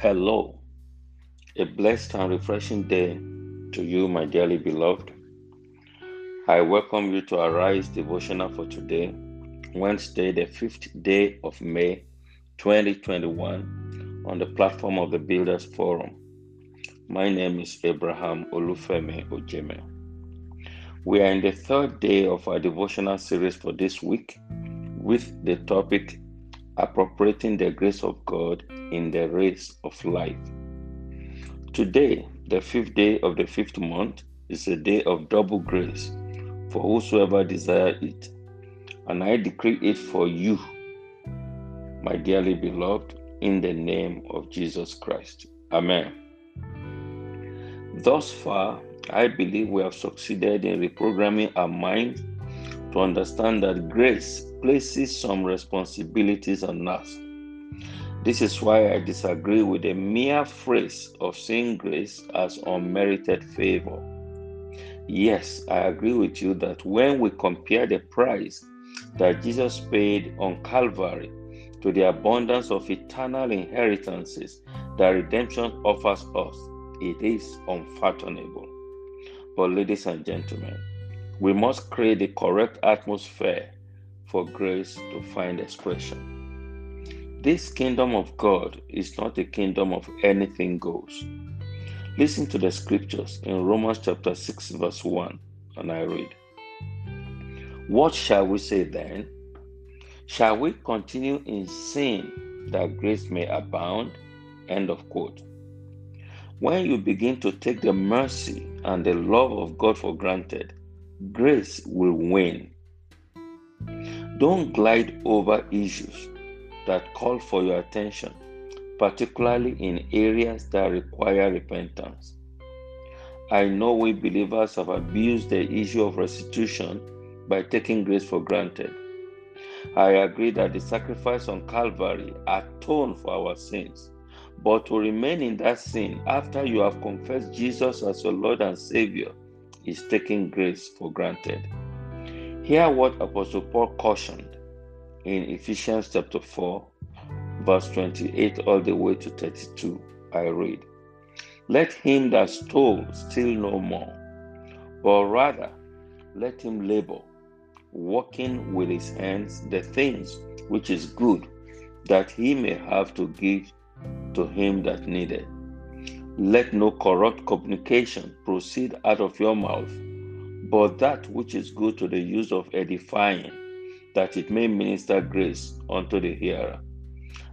Hello, a blessed and refreshing day to you, my dearly beloved. I welcome you to Arise Devotional for today, Wednesday, the 5th day of May 2021, on the platform of the Builders Forum. My name is Abraham Olufemi Ojeme. We are in the third day of our devotional series for this week with the topic Appropriating the Grace of God in the Race of Life. Today, the fifth day of the fifth month, is a day of double grace for whosoever desire it. And I decree it for you, my dearly beloved, in the name of Jesus Christ. Amen. Thus far, I believe we have succeeded in reprogramming our mind to understand that grace places some responsibilities on us. This is why I disagree with the mere phrase of seeing grace as unmerited favor. Yes, I agree with you that when we compare the price that Jesus paid on Calvary to the abundance of eternal inheritances that redemption offers us, it is unfathomable. But, ladies and gentlemen, we must create the correct atmosphere for grace to find expression. This kingdom of God is not a kingdom of anything goes. Listen to the scriptures in Romans chapter 6, verse 1, and I read What shall we say then? Shall we continue in sin that grace may abound? End of quote. When you begin to take the mercy and the love of God for granted, grace will win. Don't glide over issues that call for your attention, particularly in areas that require repentance. I know we believers have abused the issue of restitution by taking grace for granted. I agree that the sacrifice on Calvary atoned for our sins, but to remain in that sin after you have confessed Jesus as your Lord and Savior is taking grace for granted. Hear what Apostle Paul cautioned in Ephesians chapter 4, verse 28 all the way to 32. I read, Let him that stole steal no more, but rather let him labor, working with his hands the things which is good, that he may have to give to him that needed. Let no corrupt communication proceed out of your mouth, but that which is good to the use of edifying, that it may minister grace unto the hearer.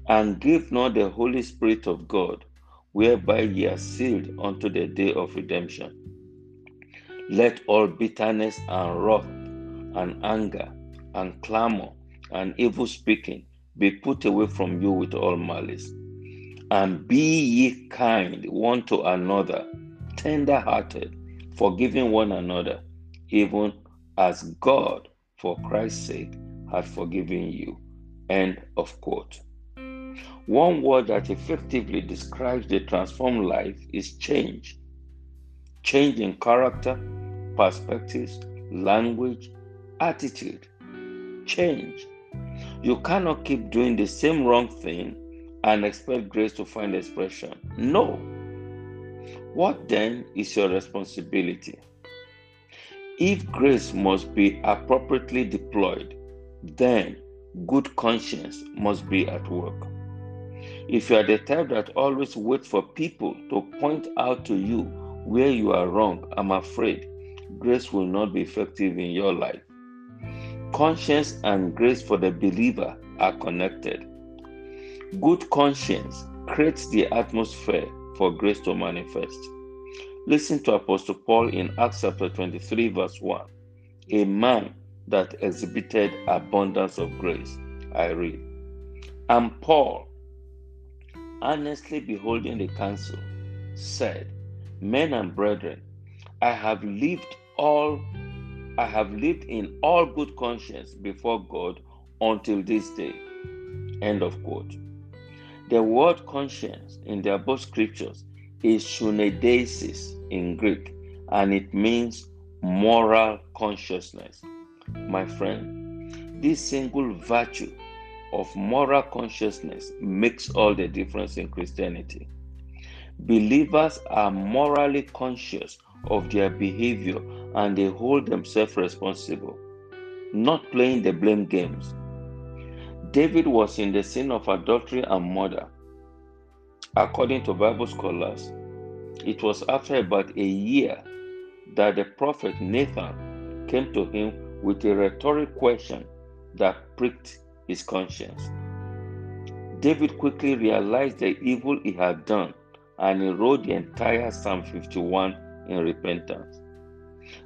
And give not the Holy Spirit of God, whereby ye are sealed unto the day of redemption. Let all bitterness and wrath and anger and clamor and evil speaking be put away from you with all malice and be ye kind one to another, tender hearted, forgiving one another, even as God, for Christ's sake, hath forgiven you. End of quote. One word that effectively describes the transformed life is change. Change in character, perspectives, language, attitude. Change. You cannot keep doing the same wrong thing and expect grace to find expression. No. What then is your responsibility? If grace must be appropriately deployed, then good conscience must be at work. If you are the type that always waits for people to point out to you where you are wrong, I'm afraid grace will not be effective in your life. Conscience and grace for the believer are connected. Good conscience creates the atmosphere for grace to manifest. Listen to Apostle Paul in Acts chapter 23, verse 1. A man that exhibited abundance of grace. I read. And Paul, earnestly beholding the council, said, Men and brethren, I have lived all I have lived in all good conscience before God until this day. End of quote. The word conscience in the above scriptures is suneidesis in Greek, and it means moral consciousness. My friend, this single virtue of moral consciousness makes all the difference in Christianity. Believers are morally conscious of their behavior and they hold themselves responsible, not playing the blame games. David was in the sin of adultery and murder. According to Bible scholars, it was after about a year that the prophet Nathan came to him with a rhetoric question that pricked his conscience. David quickly realized the evil he had done and he wrote the entire Psalm 51 in repentance.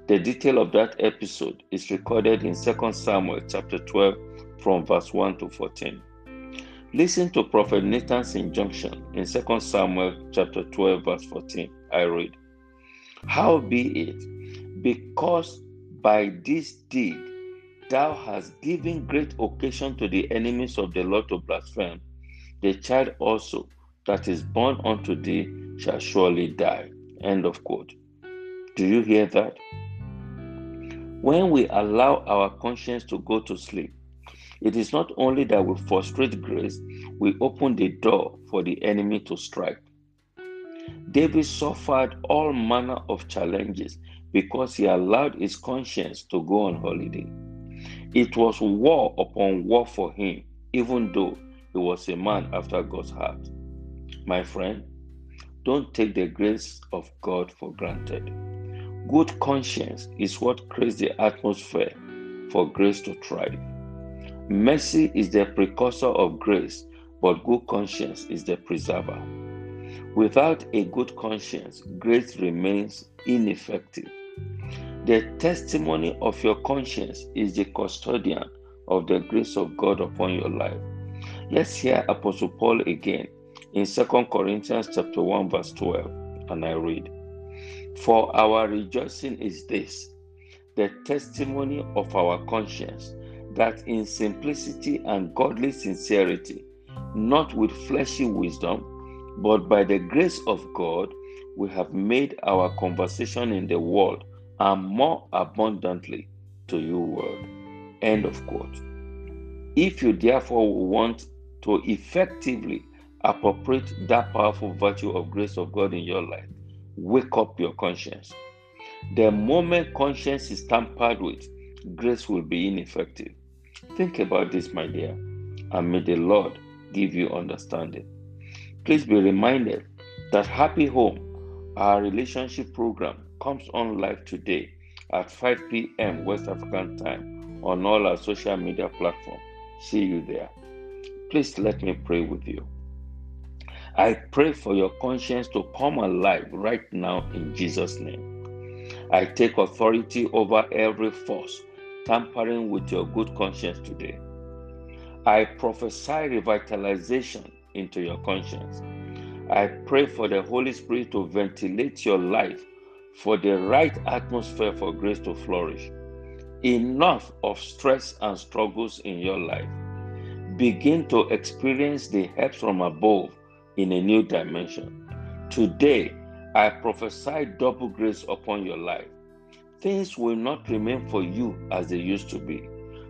The detail of that episode is recorded in 2 Samuel chapter 12 from verse 1 to 14. Listen to Prophet Nathan's injunction in 2 Samuel chapter 12 verse 14. I read, How be it, because by this deed thou hast given great occasion to the enemies of the Lord to blaspheme, the child also that is born unto thee shall surely die. End of quote. Do you hear that? When we allow our conscience to go to sleep, it is not only that we frustrate grace, we open the door for the enemy to strike. David suffered all manner of challenges because he allowed his conscience to go on holiday. It was war upon war for him, even though he was a man after God's heart. My friend, don't take the grace of God for granted. Good conscience is what creates the atmosphere for grace to thrive. Mercy is the precursor of grace, but good conscience is the preserver. Without a good conscience, grace remains ineffective. The testimony of your conscience is the custodian of the grace of God upon your life. Let's hear Apostle Paul again in 2 Corinthians chapter 1 verse 12 and I read For our rejoicing is this the testimony of our conscience that in simplicity and godly sincerity not with fleshy wisdom but by the grace of God we have made our conversation in the world and more abundantly to you world end of quote if you therefore want to effectively appropriate that powerful virtue of grace of God in your life. Wake up your conscience. The moment conscience is tampered with, grace will be ineffective. Think about this, my dear, and may the Lord give you understanding. Please be reminded that Happy Home, our relationship program, comes on live today at 5 p.m. West African time on all our social media platforms. See you there. Please let me pray with you. I pray for your conscience to come alive right now in Jesus' name. I take authority over every force tampering with your good conscience today. I prophesy revitalization into your conscience. I pray for the Holy Spirit to ventilate your life for the right atmosphere for grace to flourish. Enough of stress and struggles in your life. Begin to experience the help from above in a new dimension. Today, I prophesy double grace upon your life. Things will not remain for you as they used to be.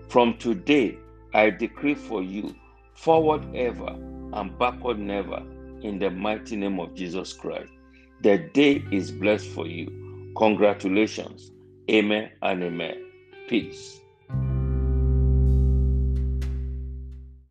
From today, I decree for you forward ever and backward never in the mighty name of Jesus Christ. The day is blessed for you. Congratulations. Amen and amen. Peace.